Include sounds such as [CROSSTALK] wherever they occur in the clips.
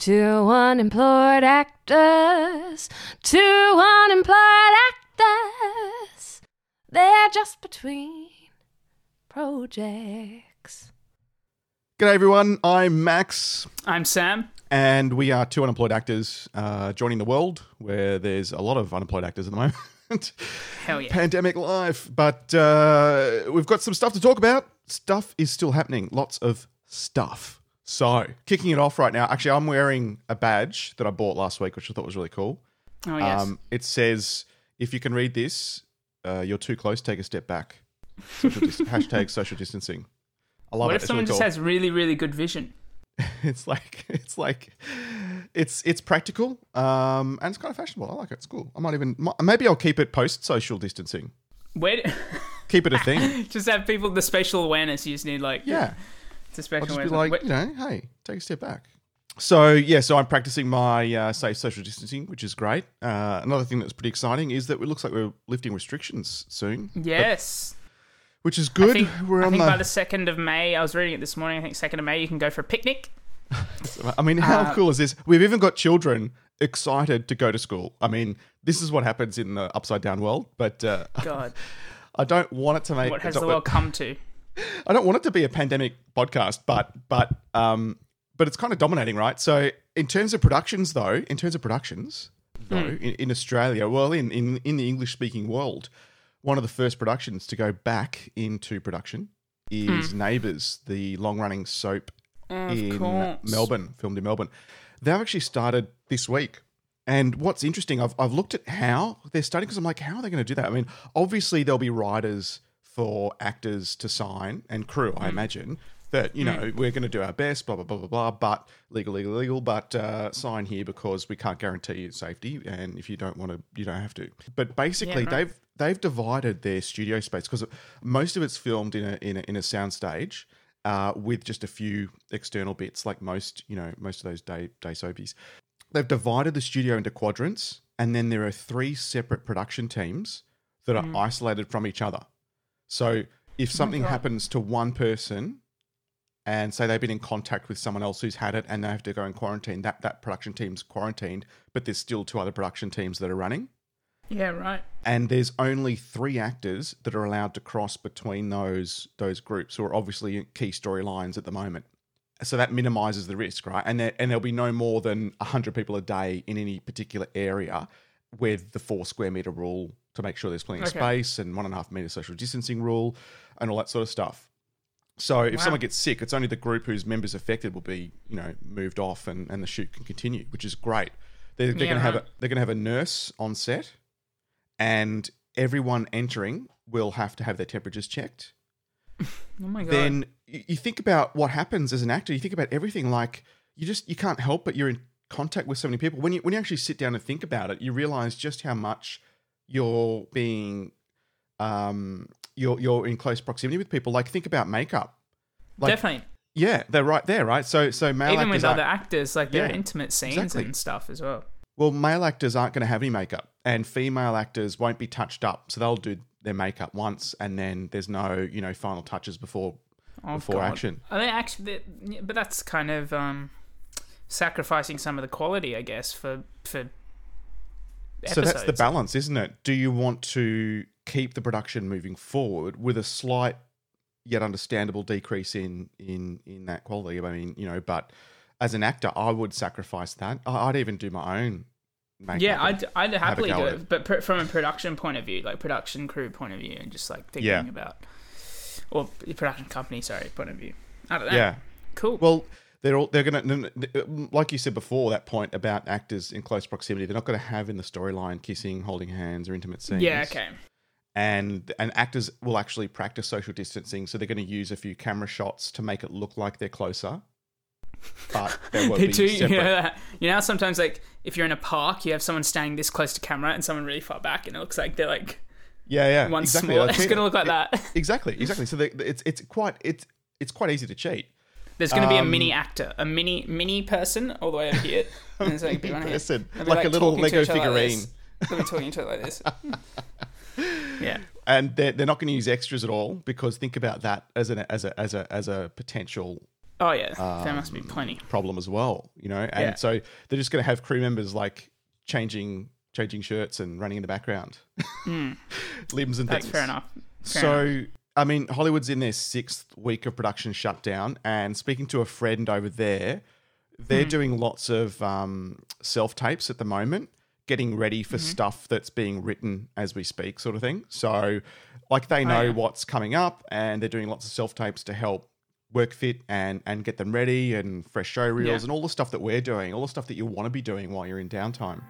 Two unemployed actors, two unemployed actors. They're just between projects. G'day everyone, I'm Max, I'm Sam. and we are two unemployed actors uh, joining the world where there's a lot of unemployed actors at the moment. [LAUGHS] Hell yeah. Pandemic life, but uh, we've got some stuff to talk about. Stuff is still happening, lots of stuff. So, kicking it off right now, actually, I'm wearing a badge that I bought last week, which I thought was really cool. Oh yes. Um, it says, if you can read this, uh, you're too close, take a step back. Social dis- [LAUGHS] hashtag social distancing. I love what it. if It's someone really just cool. has really, really good vision? [LAUGHS] it's like it's like it's it's practical um and it's kind of fashionable i like it it's cool i might even maybe i'll keep it post social distancing Where do- keep it a thing [LAUGHS] just have people the spatial awareness. You just need like yeah i'll special just be like Wait, you know hey take a step back so yeah so i'm practicing my uh, safe social distancing which is great uh, another thing that's pretty exciting is that it looks like we're lifting restrictions soon yes. which is I good think, we're I on think the, by the second of May, I was reading it this morning. I think second of May, you can go for a picnic. [LAUGHS] I mean, how Uh, cool is this? We've even got children excited to go to school. I mean, this is what happens in the upside down world, but uh, God, [LAUGHS] I don't want it to make. what has the world come to? [LAUGHS] I don't want it to be a pandemic podcast, but but um, but it's kind of dominating, right? So in terms of productions, though, in terms of productions, though, in, in Australia, well, in in in the English speaking world, one of the first productions to go back into production is Neighbours, the long running soap in course. Melbourne, filmed in Melbourne. They've actually started this week. And what's interesting, I've, I've looked at how they're starting because I'm like, how are they going to do that? I mean, obviously, there'll be writers for actors to sign and crew, I imagine, that, you know, we're going to do our best, blah, blah, blah, blah, blah, but legal, legal, legal, but uh, sign here because we can't guarantee you safety. And if you don't want to, you don't have to. But basically, right. they've they've divided their studio space because most of it's filmed in a in a, in a sound stage uh, with just a few external bits, like most you know most of those day day soapies. They've divided the studio into quadrants, and then there are three separate production teams that are isolated from each other. So if something happens to one person, and say they've been in contact with someone else who's had it, and they have to go in quarantine, that that production team's quarantined, but there's still two other production teams that are running. Yeah, right. and there's only three actors that are allowed to cross between those those groups who are obviously key storylines at the moment. So that minimizes the risk right? And there, and there'll be no more than 100 people a day in any particular area with the four square meter rule to make sure there's plenty of space and one and a half meter social distancing rule and all that sort of stuff so if Wow. someone gets sick it's only the group whose members affected will be you know moved off and, and the shoot can continue which is great they're, they're Yeah, going to have a, they're going to have a nurse on set and everyone entering will have to have their temperatures checked. [LAUGHS] Oh my god. Then you you think about what happens as an actor. You think about everything like you just you can't help but you're in contact with so many people. When you when you actually sit down and think about it, you realize just how much you're being um you're you're in close proximity with people. Like think about makeup. Like Definitely. yeah, they're right there, right? So so male actors Even with other actors, like Yeah, intimate scenes exactly. and stuff as well. Well, male actors aren't going to have any makeup, and female actors won't be touched up, so they'll do their makeup once, and then there's no, you know, final touches before Oh, before God. action. Are they actually? But that's kind of um, sacrificing some of the quality, I guess, for for. So that's the balance, isn't it? Do you want to keep the production moving forward with a slight yet understandable decrease in in in that quality? I mean, you know, but as an actor, I would sacrifice that. I'd even do my own. Yeah, I'd, I'd happily do it, but pr- from a production point of view, like production crew point of view, and just like thinking Yeah. about, or production company, sorry, point of view. I don't know. yeah. cool. Well, they're all they're gonna like you said before that point about actors in close proximity. They're not going to have in the storyline kissing, holding hands, or intimate scenes. yeah, okay. And and actors will actually practice social distancing, so they're going to use a few camera shots to make it look like they're closer. But [LAUGHS] they won't They be do, you know, you know, sometimes like if you're in a park, you have someone standing this close to camera and someone really far back, and it looks like they're like Yeah, yeah, one exactly. small. That's It's gonna look like that. Exactly, exactly. So they, it's it's quite it's it's quite easy to cheat. There's gonna be a Um, mini actor, a mini mini person all the way over here. [LAUGHS] And there's like, one here. person, They'll be, like a little talking to Lego each other like figurine. this. They'll be talking to other like this. [LAUGHS] Yeah. and they're, they're not going to use extras at all because think about that as an as a as a as a potential Oh yeah, there must be plenty. problem as well, you know. And Yeah. so they're just going to have crew members like changing changing shirts and running in the background, [LAUGHS] limbs and Hmm. That's things. fair enough. Fair so, enough. I mean, Hollywood's in their sixth week of production shutdown, and speaking to a friend over there, they're Hmm. doing lots of um, self tapes at the moment, getting ready Mm-hmm. for stuff that's being written as we speak, sort of thing. So, like, they know Oh, yeah. what's coming up, and they're doing lots of self tapes to help work fit and and get them ready and fresh show reels Yeah. and all the stuff that we're doing all the stuff that you want to be doing while you're in downtime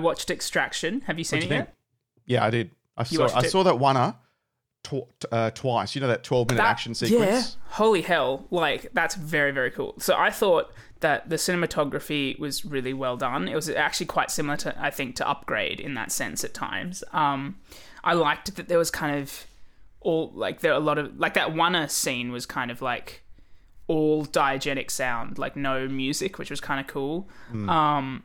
watched Extraction. Have you seen What'd it you yet? yeah i did i saw watched i it? saw that one tw- uh, twice you know that 12 minute That- action sequence Yeah. Holy hell. Like, that's very, very cool. So I thought that the cinematography was really well done. It was actually quite similar to, I think, to Upgrade in that sense at times. Um, I liked that there was kind of all, like, there were a lot of, like, that one scene was kind of like all diegetic sound, like no music, which was kind of cool. Um,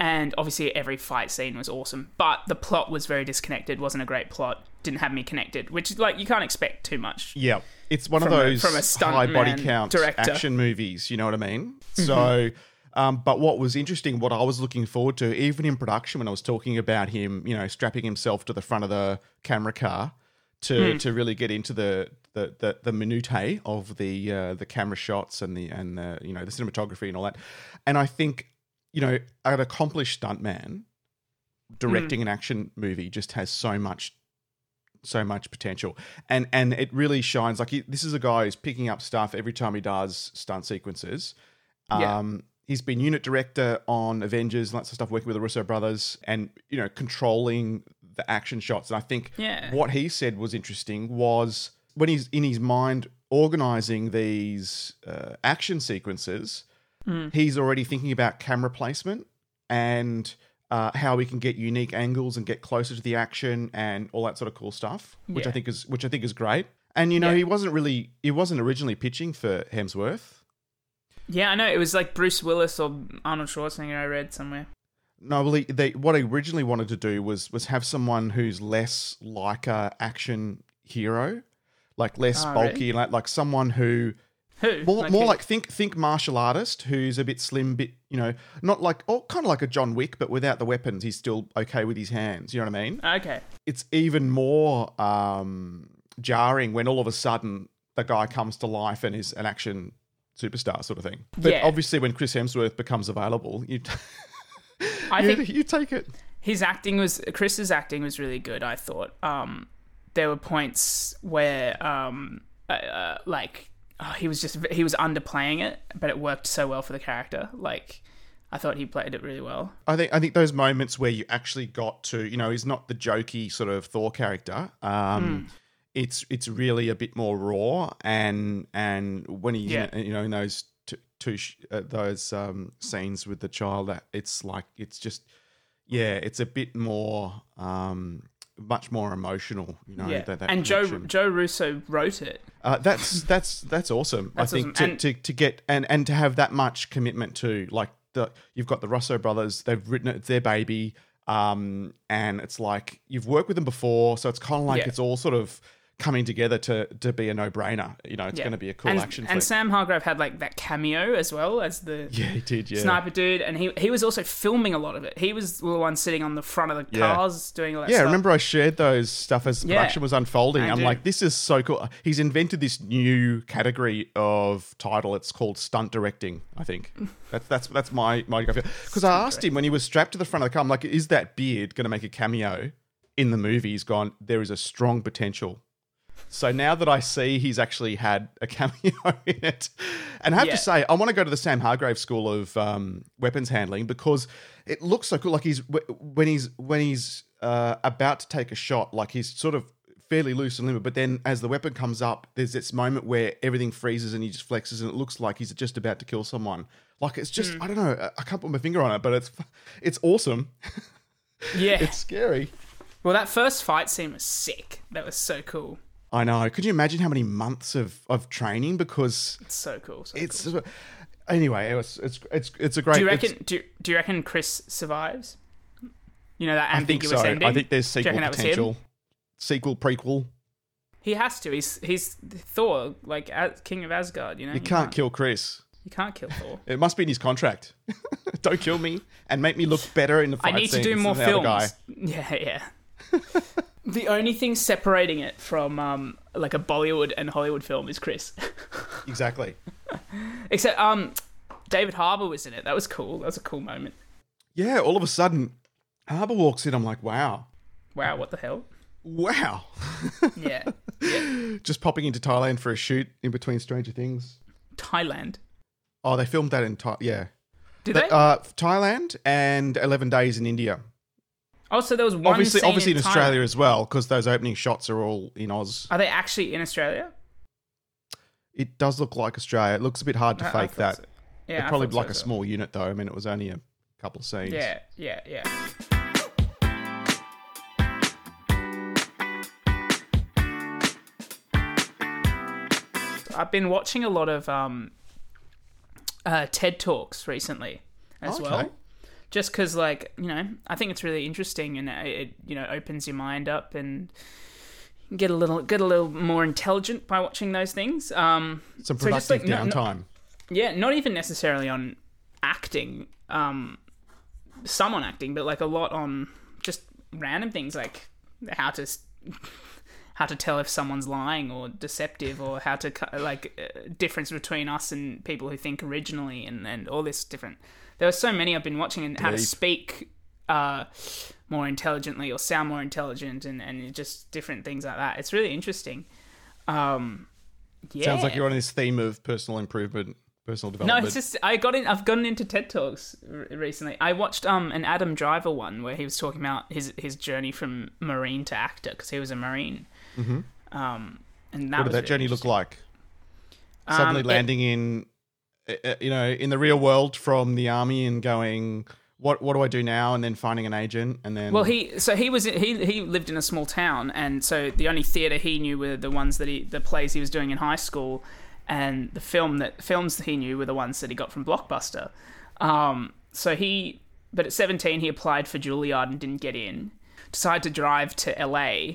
and obviously every fight scene was awesome but the plot was very disconnected wasn't a great plot didn't have me connected which like you can't expect too much Yeah, it's one of a- those from a stunt high body count director. Mm-hmm. action movies. You know what I mean? So, um, but what was interesting, what I was looking forward to, even in production, when I was talking about him, you know, strapping himself to the front of the camera car to Hmm. to really get into the the the, the minutiae of the uh, the camera shots and the and the you know the cinematography and all that. And I think you know an accomplished stuntman directing an action movie just has so much so much potential. And and it really shines. Like he, this is a guy who's picking up stuff every time he does stunt sequences. Yeah. um he's been unit director on avengers lots of stuff working with the russo brothers and you know controlling the action shots. And i think Yeah. what he said was interesting was when he's in his mind organizing these uh, action sequences Mm. he's already thinking about camera placement and uh, how we can get unique angles and get closer to the action and all that sort of cool stuff, which I think is which I think is great. And you know, Yeah. he wasn't really he wasn't originally pitching for Hemsworth. yeah i know it was like bruce willis or arnold schwarzenegger i read somewhere No, well, he, they, what he originally wanted to do was was have someone who's less like a action hero, like less Oh, bulky, really? like like someone who who more, more who? like think think martial artist who's a bit slim, bit you know, not like oh, kind of like a John Wick, but without the weapons. He's still okay with his hands. You know what I mean? okay It's even more um, jarring when all of a sudden the guy comes to life and is an action superstar sort of thing. But Yeah. obviously, when Chris Hemsworth becomes available, you [LAUGHS] i you, think you take it. his acting was chris's acting was really good i thought um there were points where um uh, uh, like oh, he was just he was underplaying it but it worked so well for the character like i thought he played it really well I think I think those moments where you actually got to, you know, he's not the jokey sort of Thor character. Um, Hmm. It's it's really a bit more raw, and and when he Yeah. you know in those two sh- uh, those um, scenes with the child, it's like it's just yeah, it's a bit more um, much more emotional, you know. yeah that, that and joe connection. joe russo wrote it Uh, that's that's that's awesome. That's I think awesome. to, to, to get and and to have that much commitment to like the you've got the Russo brothers. They've written it. It's their baby. Um, and it's like you've worked with them before, so it's kind of like Yeah. it's all sort of coming together to to be a no brainer. You know, it's Yeah. going to be a cool and, action. and flick. sam hargrave had like that cameo as well as the yeah, he did. Yeah, sniper dude and he he was also filming a lot of it he was the one sitting on the front of the Yeah. cars doing all that Yeah, stuff remember I shared those stuff as the Yeah, production was unfolding. I'm like, this is so cool. He's invented this new category of title. It's called stunt directing. I think [LAUGHS] that's that's that's my my because I asked him when he was strapped to the front of the car. I'm like, is that beard going to make a cameo in the movie? He's gone. There is a strong potential. So now that I see he's actually had a cameo [LAUGHS] in it, and I have Yeah. to say, I want to go to the Sam Hargrave School of um, Weapons Handling because it looks so cool. Like he's when he's when he's uh, about to take a shot, like he's sort of fairly loose and limber. But then as the weapon comes up, there's this moment where everything freezes and he just flexes, and it looks like he's just about to kill someone. Like it's just I don't know. I- I can't put my finger on it, but it's [LAUGHS] it's awesome. [LAUGHS] yeah It's scary. well that first fight scene was sick that was so cool I know. Could you imagine how many months of, of training? Because it's so cool so it's cool. anyway. It's it's it's it's a great. do you reckon do, do you reckon chris survives You know that I think ambiguous so. ending. I think there's you sequel reckon that was him? potential. Sequel, prequel. he has to. He's he's Thor, like as King of Asgard. You know, You can't kill Chris. You can't kill Thor. [LAUGHS] It must be in his contract. [LAUGHS] Don't kill me and make me look better in the I need to do more than the other films. guy. [LAUGHS] Yeah, yeah. The only thing separating it from um, like a Bollywood and Hollywood film is Chris. [LAUGHS] Exactly. Except um, David Harbour was in it. That was cool. That was a cool moment. Yeah, all of a sudden, Harbour walks in. I'm like, wow. Wow, what the hell? Wow. [LAUGHS] Yeah. yeah. Just popping into Thailand for a shoot in between Stranger Things. Thailand. Oh, they filmed that in Thailand. Yeah. Did they? Uh, Thailand and 11 days in India. Oh, so there was one. obviously, scene obviously in, Thailand. Australia as well, because those opening shots are all in Oz. Are they actually in Australia? It does look like Australia. It looks a bit hard to I- I fake thought that. so. Yeah, They're I probably thought so like a well. small unit, though. I mean, it was only a couple of scenes. Yeah, yeah, yeah. I've been watching a lot of um, uh, TED Talks recently as Okay. well. Just because, like, you know, I think it's really interesting and it, you know, opens your mind up and get a little get a little more intelligent by watching those things. Um, Some So just, productive like, no- no- downtime. yeah, not even necessarily on acting, um, some on acting, but like a lot on just random things like how to how to tell if someone's lying or deceptive, or how to like uh, difference between us and people who think originally, and and all this different. There were so many I've been watching, and how to speak uh, more intelligently or sound more intelligent, and and just different things like that. It's really interesting. Um, yeah. Sounds like you're on this theme of personal improvement, personal development. No, it's just I got in. I've gotten into TED talks r- recently. I watched um an Adam Driver one where he was talking about his his journey from marine to actor because he was a marine. Mm-hmm. Um, and that what did that really journey look like? Suddenly Um, it- landing in, uh, uh, you know, in the real world from the army and going, what what do I do now? And then finding an agent, and then Well, he so he was he he lived in a small town, and so the only theater he knew were the ones that he the plays he was doing in high school, and the film that films that he knew were the ones that he got from Blockbuster. Um, so he, but at seventeen, he applied for Juilliard and didn't get in. Decided to drive to LA,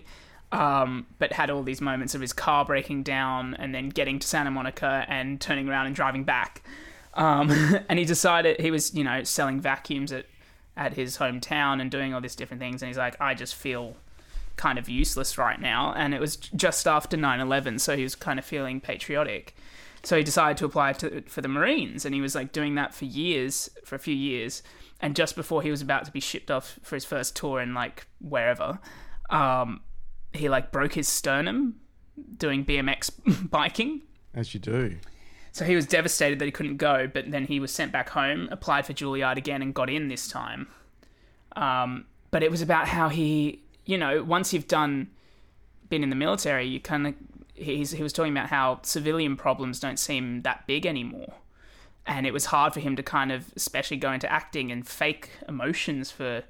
um, but had all these moments of his car breaking down and then getting to Santa Monica and turning around and driving back. Um, [LAUGHS] and he decided he was, you know, selling vacuums at at his hometown and doing all these different things. And he's like, I just feel kind of useless right now. And it was just after 9 11, so he was kind of feeling patriotic. So he decided to apply to, for the Marines, and he was like doing that for years, for a few years. And just before he was about to be shipped off for his first tour in like wherever, um, he like broke his sternum doing BMX [LAUGHS] biking. as you do. So he was devastated that he couldn't go, but then he was sent back home, applied for Juilliard again, and got in this time. Um, but it was about how he, you know, once you've done, been in the military, you kind of, he was talking about how civilian problems don't seem that big anymore. And it was hard for him to kind of, especially go into acting and fake emotions for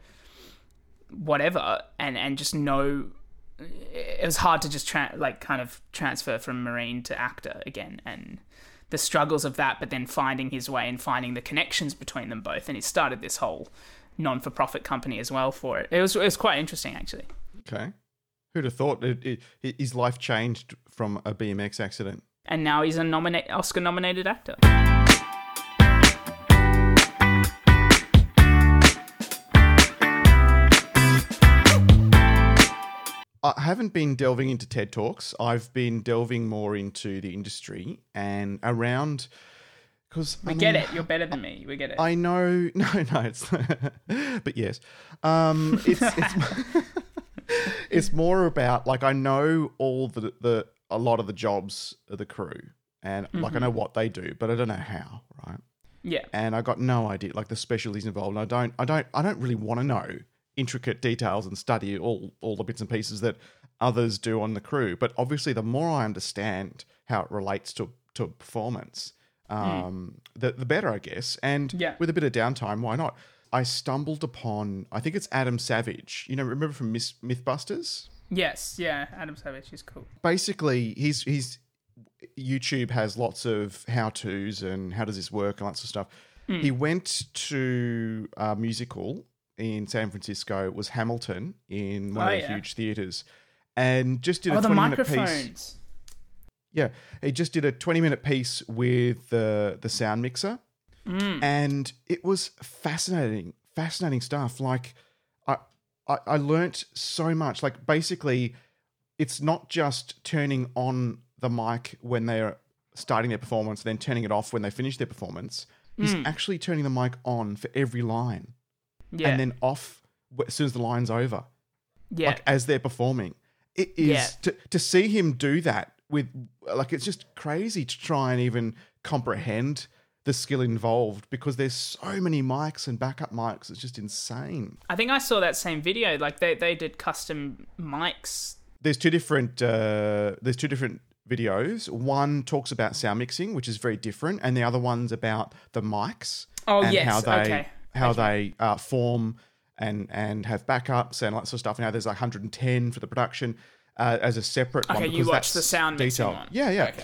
whatever, and, and just know it was hard to just tra- like kind of transfer from marine to actor again and the struggles of that but then finding his way and finding the connections between them both. And he started this whole non-for-profit company as well for it. It was, it was quite interesting actually. Okay, who'd have thought it, it, his life changed from a BMX accident? and now he's a nominate oscar nominated actor I haven't been delving into TED Talks. I've been delving more into the industry and around because we get it. You're better than me. We get it. I know, [LAUGHS] no, no, it's, [LAUGHS] but yes, um, it's it's, [LAUGHS] it's more about like I know all the the a lot of the jobs of the crew, and like I know what they do, but I don't know how, right? yeah. And I got no idea, like the specialties involved. And I don't, I don't, I don't really want to know intricate details and study all all the bits and pieces that others do on the crew. But obviously, the more I understand how it relates to to performance, um, the the better, I guess. And Yeah. with a bit of downtime, why not? I stumbled upon, I think it's Adam Savage. You know, remember from Myth- MythBusters? yes yeah adam savage is cool Basically, he's he's YouTube has lots of how tos and how does this work and lots of stuff. He went to a musical in San Francisco was Hamilton in one Oh, of the yeah. huge theaters, and just did a Oh, the twenty minute piece. Yeah, he just did a twenty minute piece with the the sound mixer, Mm. and it was fascinating, fascinating stuff. Like, I I, I learnt so much. Like, basically, it's not just turning on the mic when they're starting their performance, then turning it off when they finish their performance. He's actually turning the mic on for every line, Yeah. and then off as soon as the line's over yeah. like as they're performing. It is Yeah. to to see him do that with like it's just crazy to try and even comprehend the skill involved because there's so many mics and backup mics. It's just insane. I think I saw that same video. Like they, they did custom mics. There's two different uh, there's two different videos. One talks about sound mixing, which is very different, and the other one's about the mics Oh, and yes, how they okay. How they uh, form and and have backups and lots of stuff. Now there's like 110 for the production uh, as a separate one. Okay, you watch the sound detail. one. Yeah, yeah. Okay.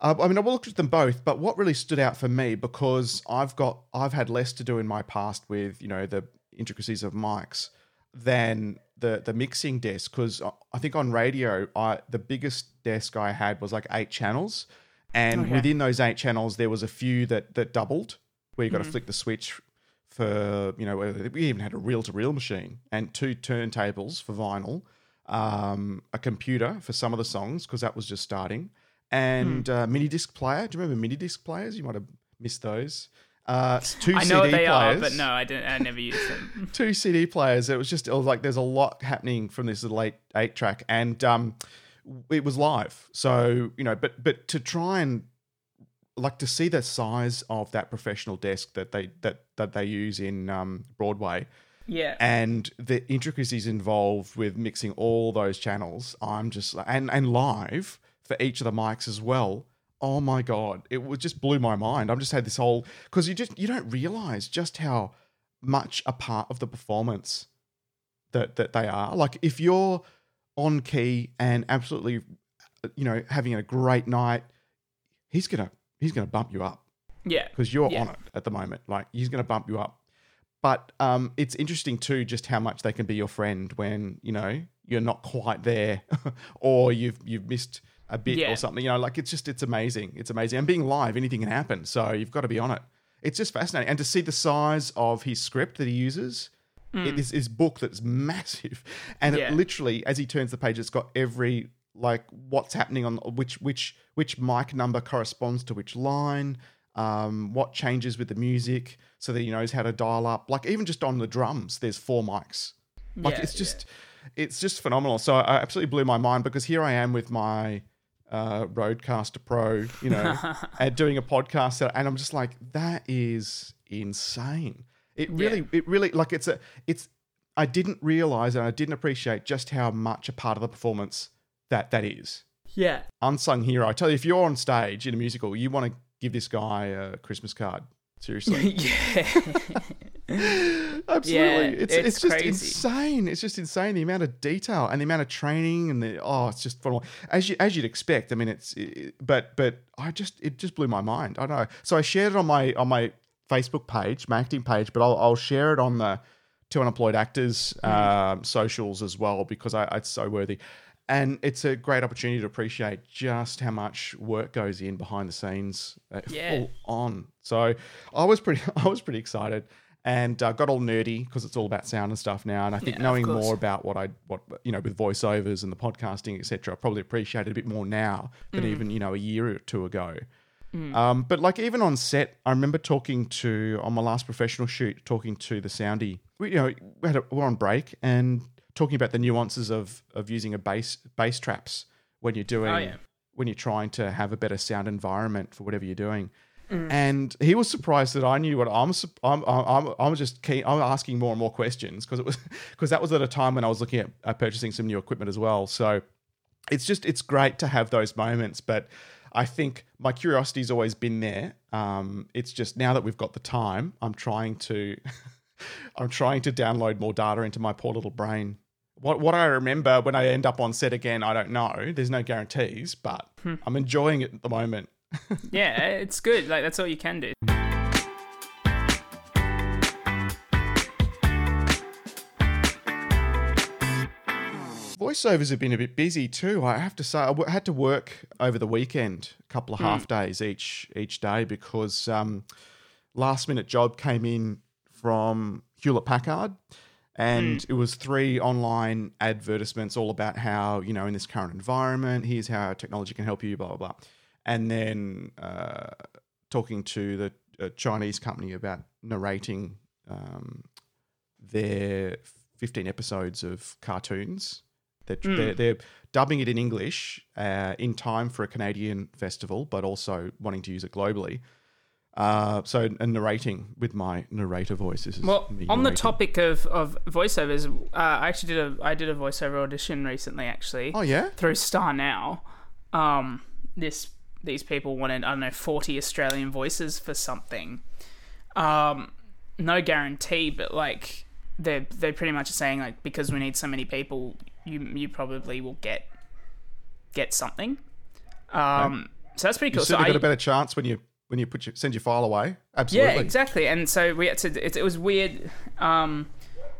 Uh, I mean, I looked at them both, but what really stood out for me because I've got I've had less to do in my past with you know the intricacies of mics than the the mixing desk because I think on radio I the biggest desk I had was like eight channels, and Okay. within those eight channels there was a few that that doubled where you got Mm-hmm. to flick the switch for you know we even had a reel to reel machine and two turntables for vinyl, um, a computer for some of the songs because that was just starting, and Hmm. uh, mini disc player. Do you remember mini disc players? You might have missed those. Uh, two I CD know what they are, players but no, I didn't. I never used them. [LAUGHS] [LAUGHS] two CD players. It was just it was like there's a lot happening from this late eight eight track, and um, it was live. So you know, but but to try and like to see the size of that professional desk that they that that they use in um, Broadway Yeah. and the intricacies involved with mixing all those channels. I'm just and and live for each of the mics as well. Oh my god, it was just blew my mind. I've just had this whole because you just you don't realize just how much a part of the performance that that they are. Like if you're on key and absolutely, you know, having a great night, he's gonna he's gonna bump you up yeah. because you're Yeah. on it at the moment. Like he's going to bump you up. But um, it's interesting too, just how much they can be your friend when you know you're not quite there, [LAUGHS] or you've you've missed a bit Yeah. or something. You know, like it's just it's amazing. It's amazing. And being live, anything can happen. So you've got to be on it. It's just fascinating, and to see the size of his script that he uses. It is his book that's [LAUGHS] massive, and. Yeah. it literally, as he turns the page, it's got every like what's happening on which which which mic number corresponds to which line, um, what changes with the music, so that he knows how to dial up. Like even just on the drums, there's four mics. Like Yeah, it's just it's just phenomenal. So I absolutely blew my mind because here I am with my uh, RodeCaster Pro, you know, [LAUGHS] and doing a podcast, and I'm just like, that is insane. It really, it really, like it's a, it's. I didn't realize and I didn't appreciate just how much a part of the performance that that is. Yeah. Unsung hero. I tell you, if you're on stage in a musical, you want to give this guy a Christmas card. Seriously. [LAUGHS] yeah. [LAUGHS] Absolutely. Yeah, it's, it's it's just crazy. insane. It's just insane the amount of detail and the amount of training and the oh, it's just phenomenal. As you as you'd expect. I mean, it's it, but but I just it just blew my mind. I don't know. So I shared it on my on my Facebook page, my acting page, but I'll I'll share it on the two unemployed actors Hmm. um, socials as well because I, it's so worthy. And it's a great opportunity to appreciate just how much work goes in behind the scenes, uh, Yeah. full on. So I was pretty, [LAUGHS] I was pretty excited, and uh, got all nerdy because it's all about sound and stuff now. And I think Yeah, knowing more about what I, what you know, with voiceovers and the podcasting, etc., I probably appreciate it a bit more now than Mm. even you know a year or two ago. Um, but like even on set, I remember talking to on my last professional shoot, talking to the soundy. We, you know, we had a, we're on break and talking about the nuances of of using a bass bass traps when you're doing Oh, yeah. when you're trying to have a better sound environment for whatever you're doing. And he was surprised that I knew what I'm. I'm. I'm. I'm just keen. I'm asking more and more questions because it was [LAUGHS] because that was at a time when I was looking at uh, purchasing some new equipment as well. So it's just it's great to have those moments but i think my curiosity's always been there um, it's just now that we've got the time i'm trying to [LAUGHS] i'm trying to download more data into my poor little brain what what I remember when I end up on set again, I don't know. There's no guarantees, but hmm. I'm enjoying it at the moment. [LAUGHS] yeah, it's good. Like that's all you can do. Voiceovers have been a bit busy too. I have to say, I had to work over the weekend, a couple of hmm. half days each each day because um, last minute job came in from Hewlett Packard and it was three online advertisements all about how you know in this current environment, here's how technology can help you, blah blah blah, and then uh, talking to the uh, Chinese company about narrating um, their 15 episodes of cartoons. They're, they're, they're dubbing it in English uh, in time for a Canadian festival, but also wanting to use it globally. Uh, so, and narrating with my narrator voice. This is Well, on the topic of, of voiceovers, uh, I actually did a I did a voiceover audition recently, actually. Oh, yeah? through StarNow. Um, this these people wanted I don't know forty Australian voices for something. Um, no guarantee, but like they they're pretty much are saying like because we need so many people, you you probably will get get something. Um, so that's pretty You cool. So certainly I, got a better chance when you when you put your, send your file away. Absolutely. yeah, exactly. And so we had to. It, it was weird. Um,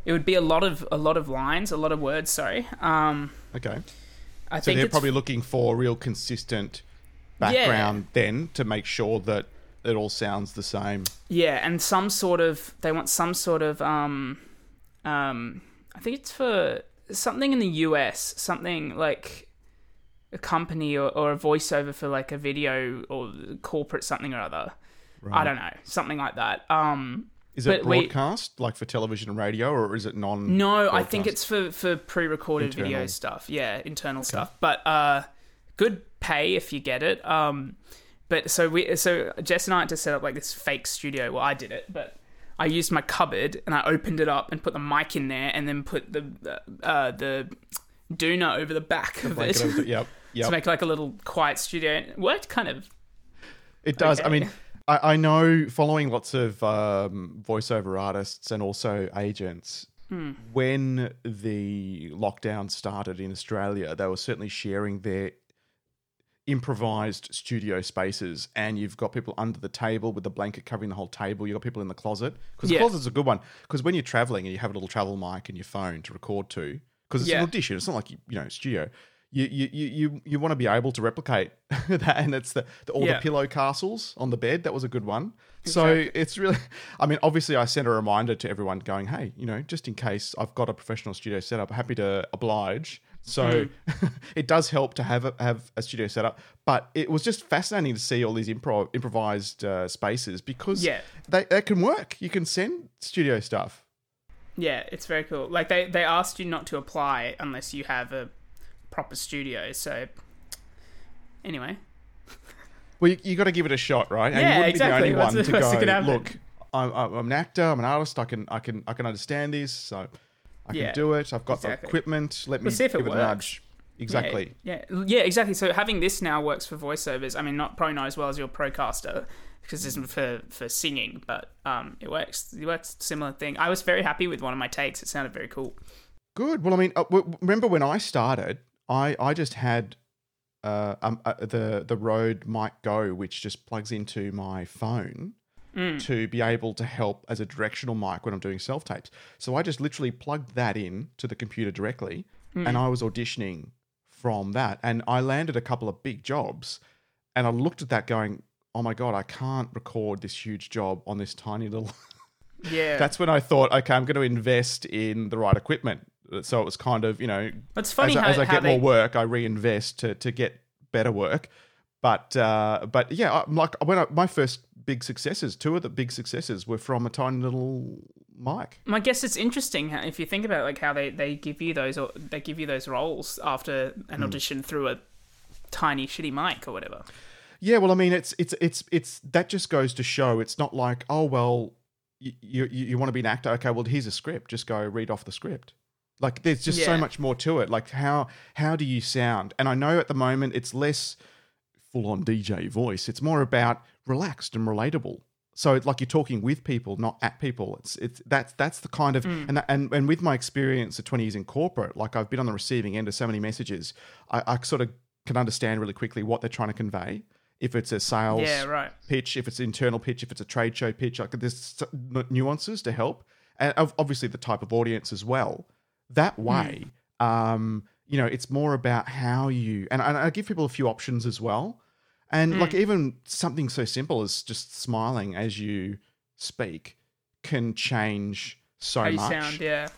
it would be a lot of a lot of lines, a lot of words. Sorry. Um, Okay. I So think they're probably looking for real consistent background then to make sure that it all sounds the same. Yeah, and some sort of they want some sort of um um I think it's for something in the US, something like a company or, or a voiceover for like a video or corporate something or other. I don't know, something like that. Um Is it But we- broadcast, like for television and radio, or is it non? no, I think it's for for pre-recorded video stuff. Yeah, internal stuff. But uh good pay if you get it. Um but so we so Jess and I had to set up like this fake studio. Well, I did it, but I used my cupboard and I opened it up and put the mic in there and then put the uh the doona over the back of it the- yep. [LAUGHS] to make like a little quiet studio. It worked kind of It does. I mean, I, I know following lots of um, voiceover artists and also agents. Hmm. When the lockdown started in Australia, they were certainly sharing their improvised studio spaces, and you've got people under the table with the blanket covering the whole table. You've got people in the closet because Yeah. the closet's a good one. Because when you're traveling and you have a little travel mic and your phone to record to, because it's Yeah. an audition, it's not like you, you know studio. You you you you, you want to be able to replicate [LAUGHS] that, and it's the, the all Yeah. the pillow castles on the bed. That was a good one. So it's really, I mean, obviously, I sent a reminder to everyone going, hey, you know, just in case I've got a professional studio setup, happy to oblige. So Hmm. [LAUGHS] it does help to have a, have a studio setup, but it was just fascinating to see all these improv improvised uh, spaces because Yeah. they, they can work. You can send studio stuff. Yeah, it's very cool. Like they they asked you not to apply unless you have a proper studio. So anyway, [LAUGHS] Well, you, you got to give it a shot, right? And Yeah, you wouldn't exactly. be the only What's one to go. Look, I'm, I'm an actor. I'm an artist. I can, I can, I can understand this. So I can Yeah, do it. I've got exactly. the equipment. Let me if it give it, a nudge. Exactly. Yeah, yeah, yeah, exactly. So having this now works for voiceovers. I mean, not probably not as well as your Procaster is for for singing, but um, it works. It works similar thing. I was very happy with one of my takes. It sounded very cool. Good. Well, I mean, uh, w- remember when I started? I I just had uh, um, uh, the the Rode Mic Go, which just plugs into my phone Mm. to be able to help as a directional mic when I'm doing self tapes. So I just literally plugged that in to the computer directly, Mm. and I was auditioning from that, and I landed a couple of big jobs, and I looked at that going. Oh my god! I can't record this huge job on this tiny little [LAUGHS] Yeah, that's when I thought, okay, I'm going to invest in the right equipment. So it was kind of, you know, It's funny as, I- how- as I get they- more work, I reinvest to, to get better work. But uh, but yeah, I'm like when I, my first big successes, two of the big successes were from a tiny little mic. I guess it's interesting if you think about like how they, they give you those or they give you those roles after an audition through a tiny shitty mic or whatever. Yeah, well, I mean, it's it's it's it's that just goes to show it's not like oh well, you you, you want to be an actor, okay, well here's a script, just go read off the script. Like there's just so much more to it. Like how how do you sound? And I know at the moment it's less full on DJ voice. It's more about relaxed and relatable. So it's like you're talking with people, not at people. It's it's that's that's the kind of mm. and that, and and with my experience of 20 years in corporate, like I've been on the receiving end of so many messages, I, I sort of can understand really quickly what they're trying to convey. If it's a sales Yeah, right. pitch, if it's internal pitch, if it's a trade show pitch, like there's nuances to help, and obviously the type of audience as well. That way, um, you know, it's more about how you and, and I give people a few options as well. And like even something so simple as just smiling as you speak can change so How much. sound, yeah.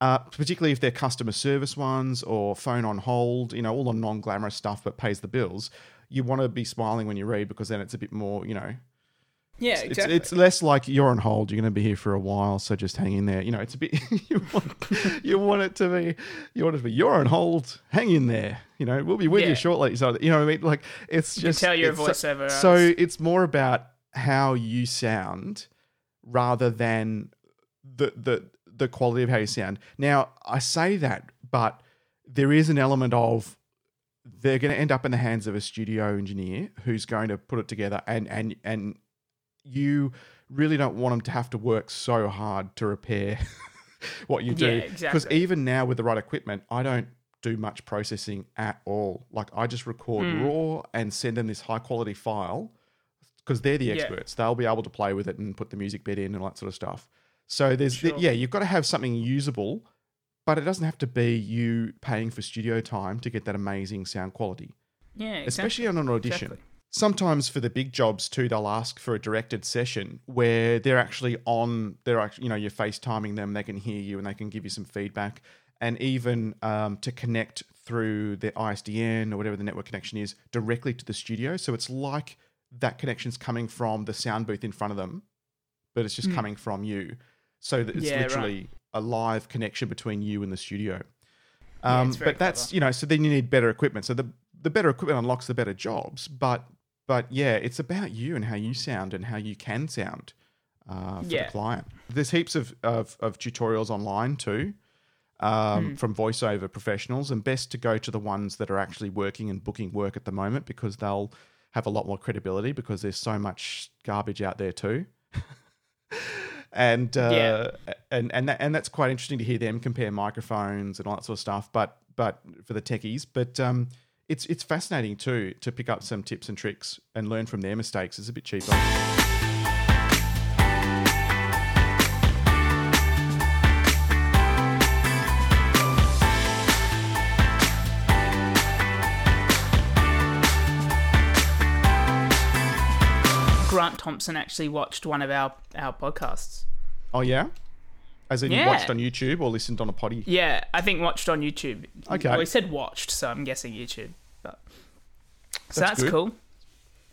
Uh, particularly if they're customer service ones or phone on hold, you know, all the non glamorous stuff but pays the bills. You want to be smiling when you read because then it's a bit more, you know, Yeah, it's, exactly. it's less like you're on hold. You're going to be here for a while, so just hang in there. You know, it's a bit. [LAUGHS] you want you want it to be. You want it to be. You're on hold. Hang in there. You know, we'll be with Yeah. you shortly. So you know what I mean. Like it's can just tell a it's so- So, it's more about how you sound rather than the the the quality of how you sound. Now I say that, but there is an element of they're going to end up in the hands of a studio engineer who's going to put it together and and and you really don't want them to have to work so hard to repair [LAUGHS] what you do Yeah, because exactly. even now with the right equipment i don't do much processing at all like i just record Hmm. raw and send them this high quality file because they're the Yeah. experts they'll be able to play with it and put the music bit in and all that sort of stuff so there's Sure. yeah you've got to have something usable but it doesn't have to be you paying for studio time to get that amazing sound quality yeah, exactly. especially on an audition. Exactly. Sometimes for the big jobs too, they'll ask for a directed session where they're actually on. They're actually, you know, you're FaceTiming them. They can hear you and they can give you some feedback, and even um, to connect through the ISDN or whatever the network connection is directly to the studio. So it's like that connection's coming from the sound booth in front of them, but it's just coming from you. So that it's. Yeah, right. A live connection between you and the studio. Um, very but that's you know, so then you need better equipment. So the the better equipment unlocks the better jobs. But but yeah, it's about you and how you sound and how you can sound uh, for Yeah. the client. There's heaps of, of, of tutorials online too um, Hmm. from voiceover professionals, and best to go to the ones that are actually working and booking work at the moment because they'll have a lot more credibility because there's so much garbage out there too. [LAUGHS] and uh, and and that, and that's quite interesting to hear them compare microphones and all that sort of stuff. But but for the techies, but um, it's it's fascinating too to pick up some tips and tricks and learn from their mistakes. It's a bit cheaper. Thompson actually watched one of our our podcasts. Oh yeah, as in Yeah. watched on YouTube or listened on a potty. Yeah, I think watched on YouTube. Okay. Well, he said watched, so I'm guessing YouTube. But so That's that's, cool.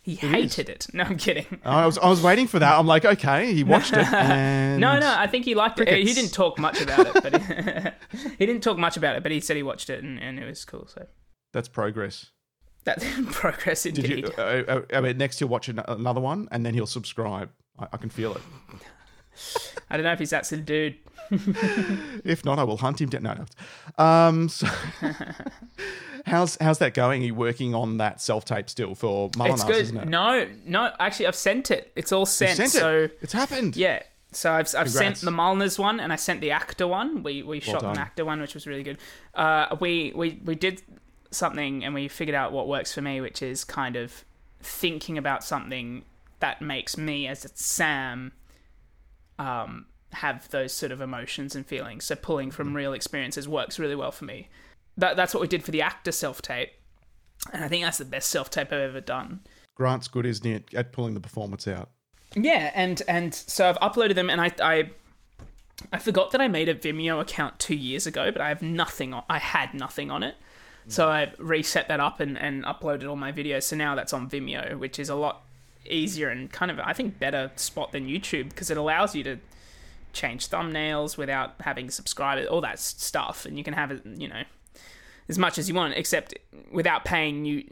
He hated it. [LAUGHS] No, I'm kidding. I was I was waiting for that. I'm like, okay, he [LAUGHS] watched it. [LAUGHS] And No, no, I think he liked it. He didn't talk much about it, but he, he didn't talk much about it. But he said he watched it and, and it was cool. So that's progress. That's [LAUGHS] progress Did indeed. you? Uh, uh, I mean, next he'll watch another one and then he'll subscribe. I, I can feel it. [LAUGHS] I don't know if he's that sort of dude. [LAUGHS] If not, I will hunt him down. No, no. Um, so how's how's that going? Are you working on that self tape still for It's good. isn't it? No, no, actually, I've sent it. It's all sent. sent so it. It's happened. yeah. So I've, I've sent the Malners one and I sent the actor one. We we shot done. an actor one, which was really good. Uh, we we we did something and we figured out what works for me, which is kind of thinking about something that makes me as a Sam um, have those sort of emotions and feelings. So pulling Mm-hmm. from real experiences works really well for me. That that's what we did for the actor self tape, and I think that's the best self tape I've ever done. Grant's good, isn't he, at, at pulling the performance out? Yeah, and and so I've uploaded them, and I I I forgot that I made a Vimeo account two years ago, but I have nothing. On, I had nothing on it, so I reset that up and and uploaded all my videos. So now that's on Vimeo, which is a lot easier and kind of I think better spot than YouTube because it allows you to change thumbnails without having subscribers, all that stuff, and you can have it, you know, as much as you want, except without paying you.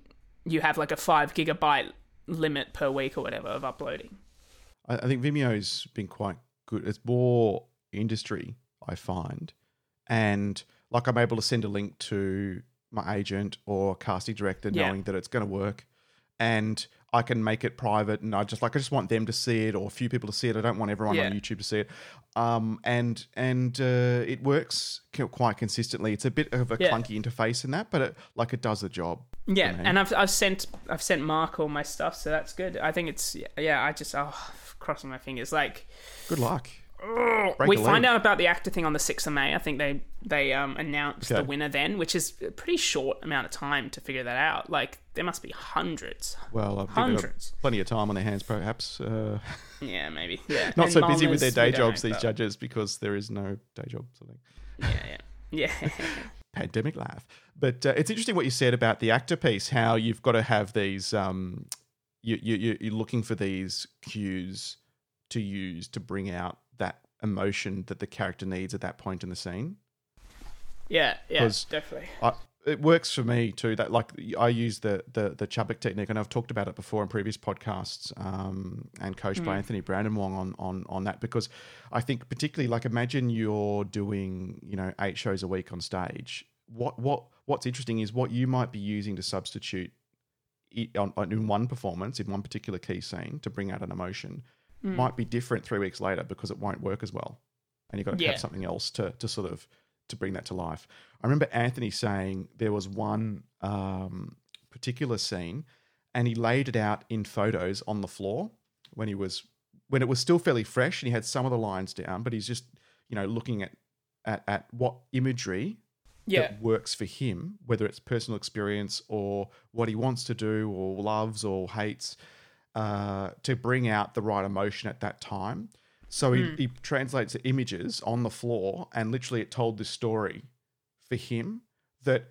You have like a five gigabyte limit per week or whatever of uploading. I, I think Vimeo's been quite good. It's more industry, I find, and like I'm able to send a link to my agent or casting director, Yeah. knowing that it's going to work, and I can make it private. And I just like I just want them to see it, or a few people to see it. I don't want everyone Yeah. on YouTube to see it. Um, and and uh, it works quite consistently. It's a bit of a Yeah. clunky interface in that, but it, like it does the job. Yeah, and I've I've sent I've sent Mark all my stuff, so that's good. I think it's yeah. I just oh crossing my fingers. Like Good luck. Break we find out about the actor thing on the 6th of May. I think they they um, announced Okay. the winner then, which is a pretty short amount of time to figure that out. Like there must be hundreds. Well, I think Hundreds. plenty of time on their hands, perhaps. Uh, [LAUGHS] Yeah, maybe. Yeah. not And so busy with their day jobs, these but- judges, because there is no day job. Of thing. Yeah, yeah. Yeah. [LAUGHS] pandemic laugh. But uh, it's interesting what you said about the actor piece. How you've got to have these. Um, you, you you- you're looking for these cues to use to bring out that emotion that the character needs at that point in the scene. yeah, yeah, definitely. I, it works for me too. That like I use the the the Chubbuck technique, and I've talked about it before in previous podcasts, um, and coached by Anthony Brandon Wong on on on that because I think particularly like imagine you're doing you know eight shows a week on stage. What what what's interesting is what you might be using to substitute i- on, on in one performance in one particular key scene to bring out an emotion might be different three weeks later because it won't work as well, and you've got to Yeah. have something else to to sort of to bring that to life. I remember Anthony saying there was one um, particular scene, and he laid it out in photos on the floor when he was when it was still fairly fresh, and he had some of the lines down, but he's just you know looking at at, at what imagery Yeah. that works for him, whether it's personal experience or what he wants to do or loves or hates, uh, to bring out the right emotion at that time. So he, he translates the images on the floor, and literally it told this story for him that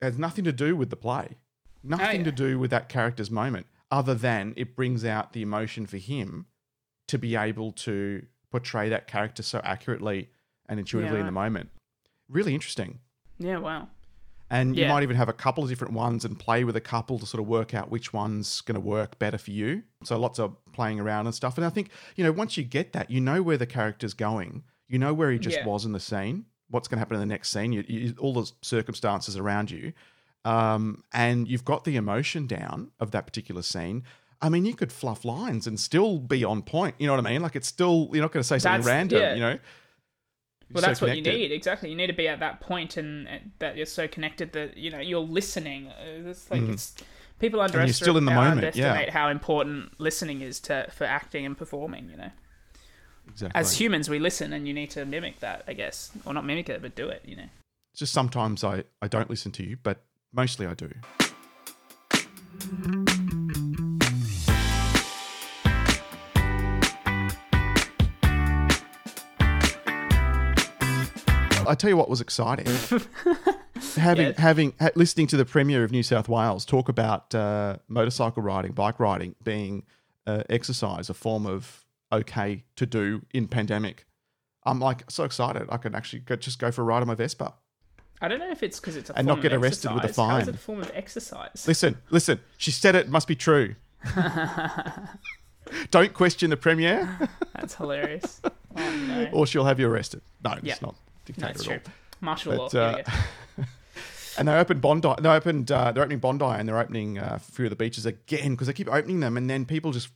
has nothing to do with the play, nothing yeah. to do with that character's moment, other than it brings out the emotion for him to be able to portray that character so accurately and intuitively in the moment. Really interesting. Yeah, wow. And you Yeah. might even have a couple of different ones and play with a couple to sort of work out which one's going to work better for you. So lots of playing around and stuff. And I think, you know, once you get that, you know where the character's going. You know where he just Yeah. was in the scene, what's going to happen in the next scene, you, you, all the circumstances around you. Um, and you've got the emotion down of that particular scene. I mean, you could fluff lines and still be on point. You know what I mean? Like it's still, you're not going to say something That's- random, yeah. you know? Well, so that's what you need. Exactly. You need to be at that point and, and that you're so connected that you know you're listening. Uh, It's like it's people you're underestimate, still in the moment, underestimate yeah. how important listening is to for acting and performing. You know, Exactly. as humans, we listen, and you need to mimic that. I guess, or not mimic it, but do it. You know. just sometimes I, I don't listen to you, but mostly I do. I tell you what was exciting. [LAUGHS] having Yes. having ha- listening to the premier of New South Wales talk about uh, motorcycle riding, bike riding being uh, exercise, a form of okay to do in pandemic. I'm like so excited. I can actually go, just go for a ride on my Vespa. I don't know if it's because it's a And form not get of arrested with a exercise. How is fine. it a form of exercise? Listen, listen. She said it must be true. [LAUGHS] Don't question the premier, That's hilarious. [LAUGHS] Oh, no. or she'll have you arrested. No, Yeah. it's not No, dictator it's at true. all. Martial law. But, There uh, go. [LAUGHS] And they opened Bondi. They opened. Uh, they're opening Bondi, and they're opening uh, a few of the beaches again because they keep opening them, and then people just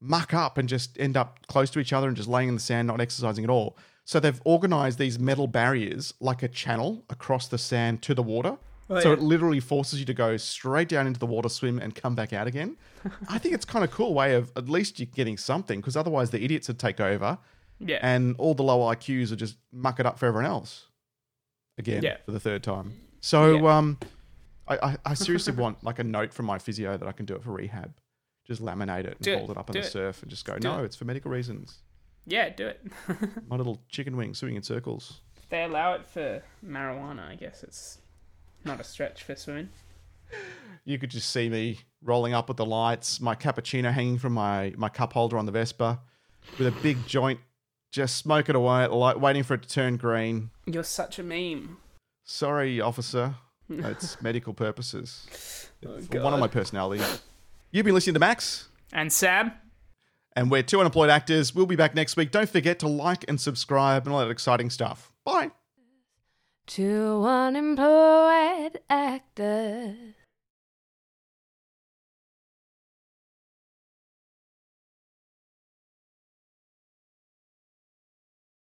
muck up and just end up close to each other and just laying in the sand, not exercising at all. So they've organised these metal barriers like a channel across the sand to the water. Oh, so yeah. it literally forces you to go straight down into the water, swim, and come back out again. [LAUGHS] I think it's kind of cool way of at least you're getting something because otherwise the idiots would take over Yeah. and all the low IQs are just muck it up for everyone else again Yeah. for the third time. So Yeah. um, I, I, I seriously [LAUGHS] want like a note from my physio that I can do it for rehab. Just laminate it and Do it. hold it up on the it. surf and just go, Do no, it. it's for medical reasons. yeah, do it. [LAUGHS] My little chicken wing swimming in circles. They allow it for marijuana, I guess it's not a stretch for swimming. You could just see me rolling up with the lights, my cappuccino hanging from my, my cup holder on the Vespa with a big joint, just smoking away, like waiting for it to turn green. You're such a meme. Sorry, officer. [LAUGHS] It's medical purposes. Oh, For one of my personalities. You've been listening to Max, And Sam, and we're two unemployed actors. We'll be back next week. Don't forget to like and subscribe and all that exciting stuff. Bye. Two unemployed actors.